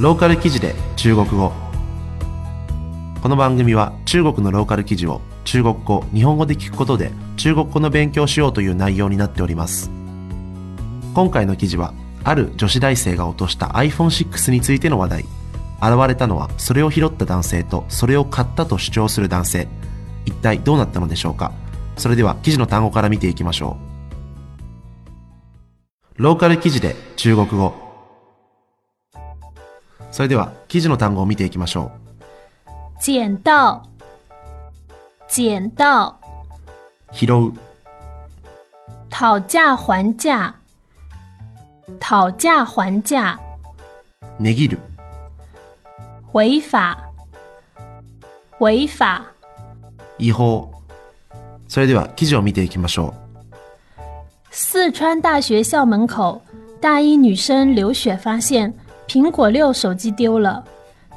ローカル記事で中国語。この番組は中国のローカル記事を中国語日本語で聞くことで中国語の勉強しようという内容になっております。今回の記事はある女子大生が落とした iPhone6 についての話題。現れたのはそれを拾った男性とそれを買ったと主張する男性。一体どうなったのでしょうか？それでは記事の単語から見ていきましょう。ローカル記事で中国語。それでは記事の単語を見ていきましょ捡到，捡到，う拾う。讨价还价，讨价还价，値切る。违法，违法，違法。それでは記事を見ていきましょ四川大学校门口，大一女生刘雪发现苹果六手机丢了。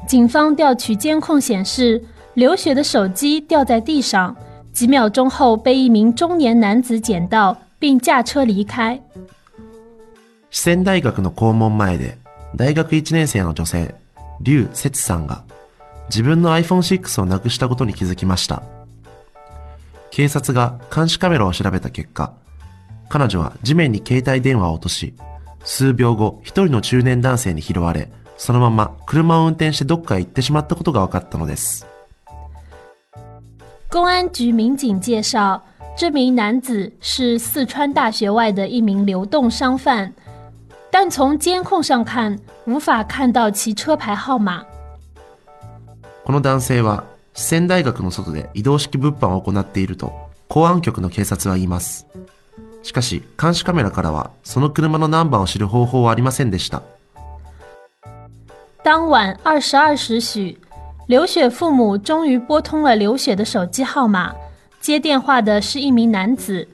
警方调取监控显示，刘雪的手机掉在地上，几秒钟后被一名中年男子捡到，并驾车离开。う四川大学の校門前で大学1年生の女性劉節さんが自分の iPhone6 をなくしたことに気づきました警察が監視カメラを調べた結果彼女は地面に携帯電話を落とし 数秒後一人の中年男性に拾われそのまま車を運転してどっかへ行ってしまったことが分かったのです。公安局民警介绍，这名男子是四川大学外的一名流动商贩，但从监控上看，无法看到其车牌号码。この男性は四川大学の外で移動式物販を行っていると公安局の警察は言いますしかし監視カメラからはその車のナンバーを知る方法はありませんでした当晚二十二时许，刘雪父母终于拨通了刘雪的手机号码。接电话的是一名男子，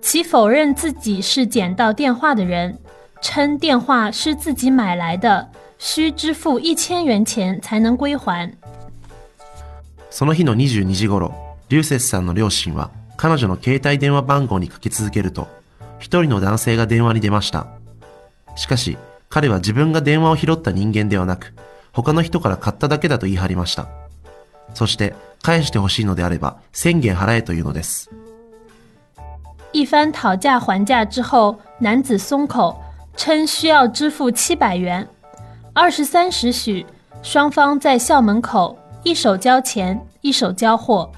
其否认自己是捡到电话的人，称电话是自己买来的，需支付一千元钱才能归还。その日の22時頃、リュウセスさんの両親は彼女の携帯電話番号にかけ続けると、一人の男性が電話に出ました。しかし、彼は自分が電話を拾った人間ではなく、他の人から買っただけだと言い張りました。そして、返してほしいのであれば、1000元払えというのです。一番讨价还价之后，男子松口，称需要支付七百元。二十三时许，双方在校门口一手交钱，一手交货。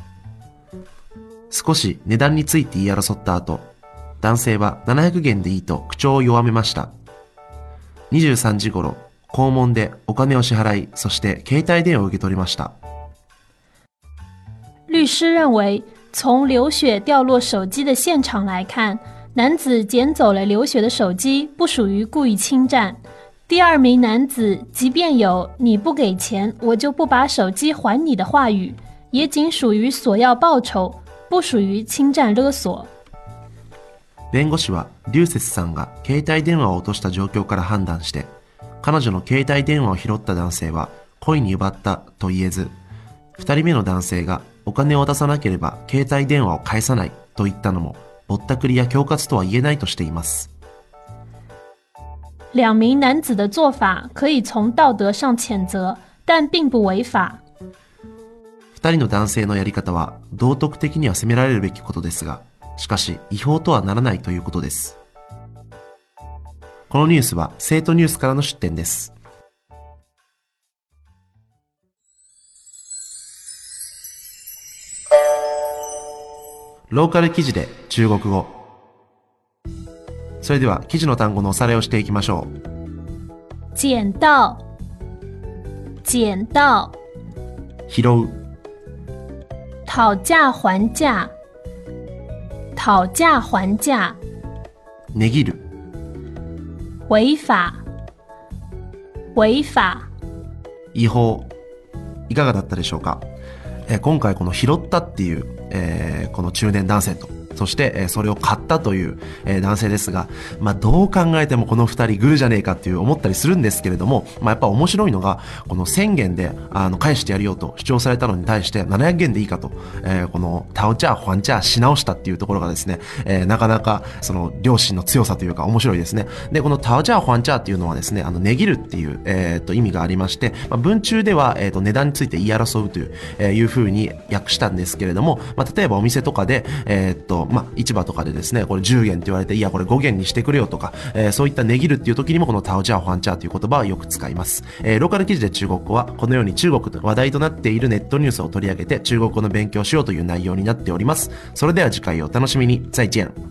少し値段について言い争った後、男性は700元でいいと口調を弱めました。23時頃、校門でお金を支払い、そして携帯電話を受け取りました。律师认为，从刘雪掉落手机的现场来看，男子捡走了刘雪的手机，不属于故意侵占。第二名男子即便有“你不给钱，我就不把手机还你”的话语，也仅属于索要报酬，不属于侵占勒索。弁護士は、リュウセスさんが携帯電話を落とした状況から判断して、彼女の携帯電話を拾った男性は故意に奪ったと言えず、二人目の男性がお金を渡さなければ携帯電話を返さないと言ったのも、ぼったくりや恐喝とは言えないとしています。两名男子的做法可以从道德上谴责，但并不违法。二人の男性のやり方は道徳的には責められるべきことですが、しかし違法とはならないということです。このニュースは生徒ニュースからの出展です。ローカル記事で中国語。それでは記事の単語のおさらいをしていきましょう。捡到，捡到，拾う、讨价还价，讨价还价，値切る、违法，违法。違法。いかがだったでしょうか、えー今回この拾ったっていう、えーこの中年男性とそして、えそれを買ったという、え男性ですが、まあ、どう考えてもこの二人グルじゃねえかっていう思ったりするんですけれども、まあ、やっぱ面白いのが、この1000元で、あの、返してやるよと主張されたのに対して700元でいいかと、えーこの、タオチャー、ファンチャーし直したっていうところがですね、えーなかなか、その、両親の強さというか面白いですね。で、このタオチャー、ファンチャーっていうのはですね、あの、値切るっていう、えーと、意味がありまして、まあ、文中では、えーっと、値段について言い争うという、えいう風に訳したんですけれども、まあ、例えばお店とかで、えっと、まあ、市場とかでですね、これ10元って言われて、いや、これ5元にしてくれよとか、えーそういった値切るっていう時にもこのタオチャー、ファンチャーという言葉はよく使います。えーローカル記事で中国語は、このように中国と話題となっているネットニュースを取り上げて中国語の勉強しようという内容になっております。それでは次回をお楽しみに。再见。